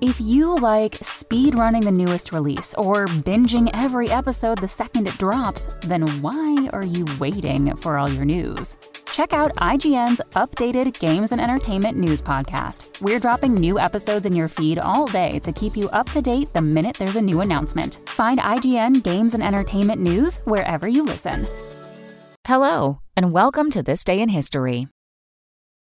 If you like speed running the newest release or binging every episode the second it drops, then why are you waiting for all your news? Check out IGN's updated games and entertainment news podcast. We're dropping new episodes in your feed all day to keep you up to date the minute there's a new announcement. Find IGN Games and Entertainment News wherever you listen. Hello, and welcome to This Day in History.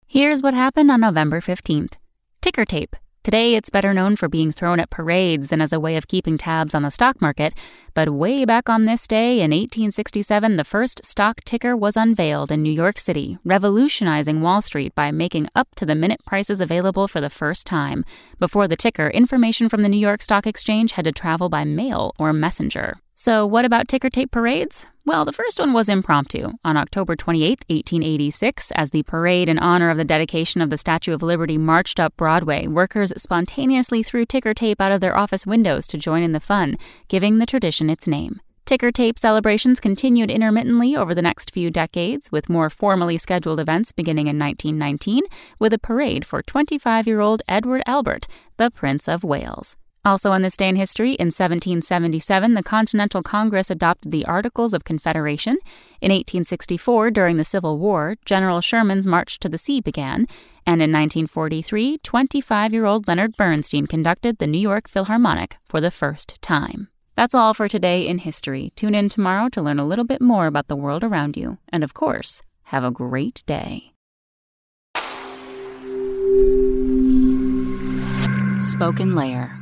Here's what happened on November 15th Ticker tape Today, it's better known for being thrown at parades than as a way of keeping tabs on the stock market. But way back on this day in 1867, the first stock ticker was unveiled in New York City, revolutionizing Wall Street by making up to the minute prices available for the first time. Before the ticker, information from the New York Stock Exchange had to travel by mail or messenger. So, what about ticker tape parades? Well, the first one was impromptu on October 28, 1886, as the parade in honor of the dedication of the Statue of Liberty marched up Broadway. Workers spontaneously threw ticker tape out of their office windows to join in the fun, giving the tradition its name. Ticker tape celebrations continued intermittently over the next few decades, with more formally scheduled events beginning in 1919 with a parade for 25 year old Edward Albert, the Prince of Wales. Also on this day in history, in 1777, the Continental Congress adopted the Articles of Confederation. In 1864, during the Civil War, General Sherman's March to the Sea began. And in 1943, 25 year old Leonard Bernstein conducted the New York Philharmonic for the first time. That's all for today in history. Tune in tomorrow to learn a little bit more about the world around you. And of course, have a great day. SpokenLayer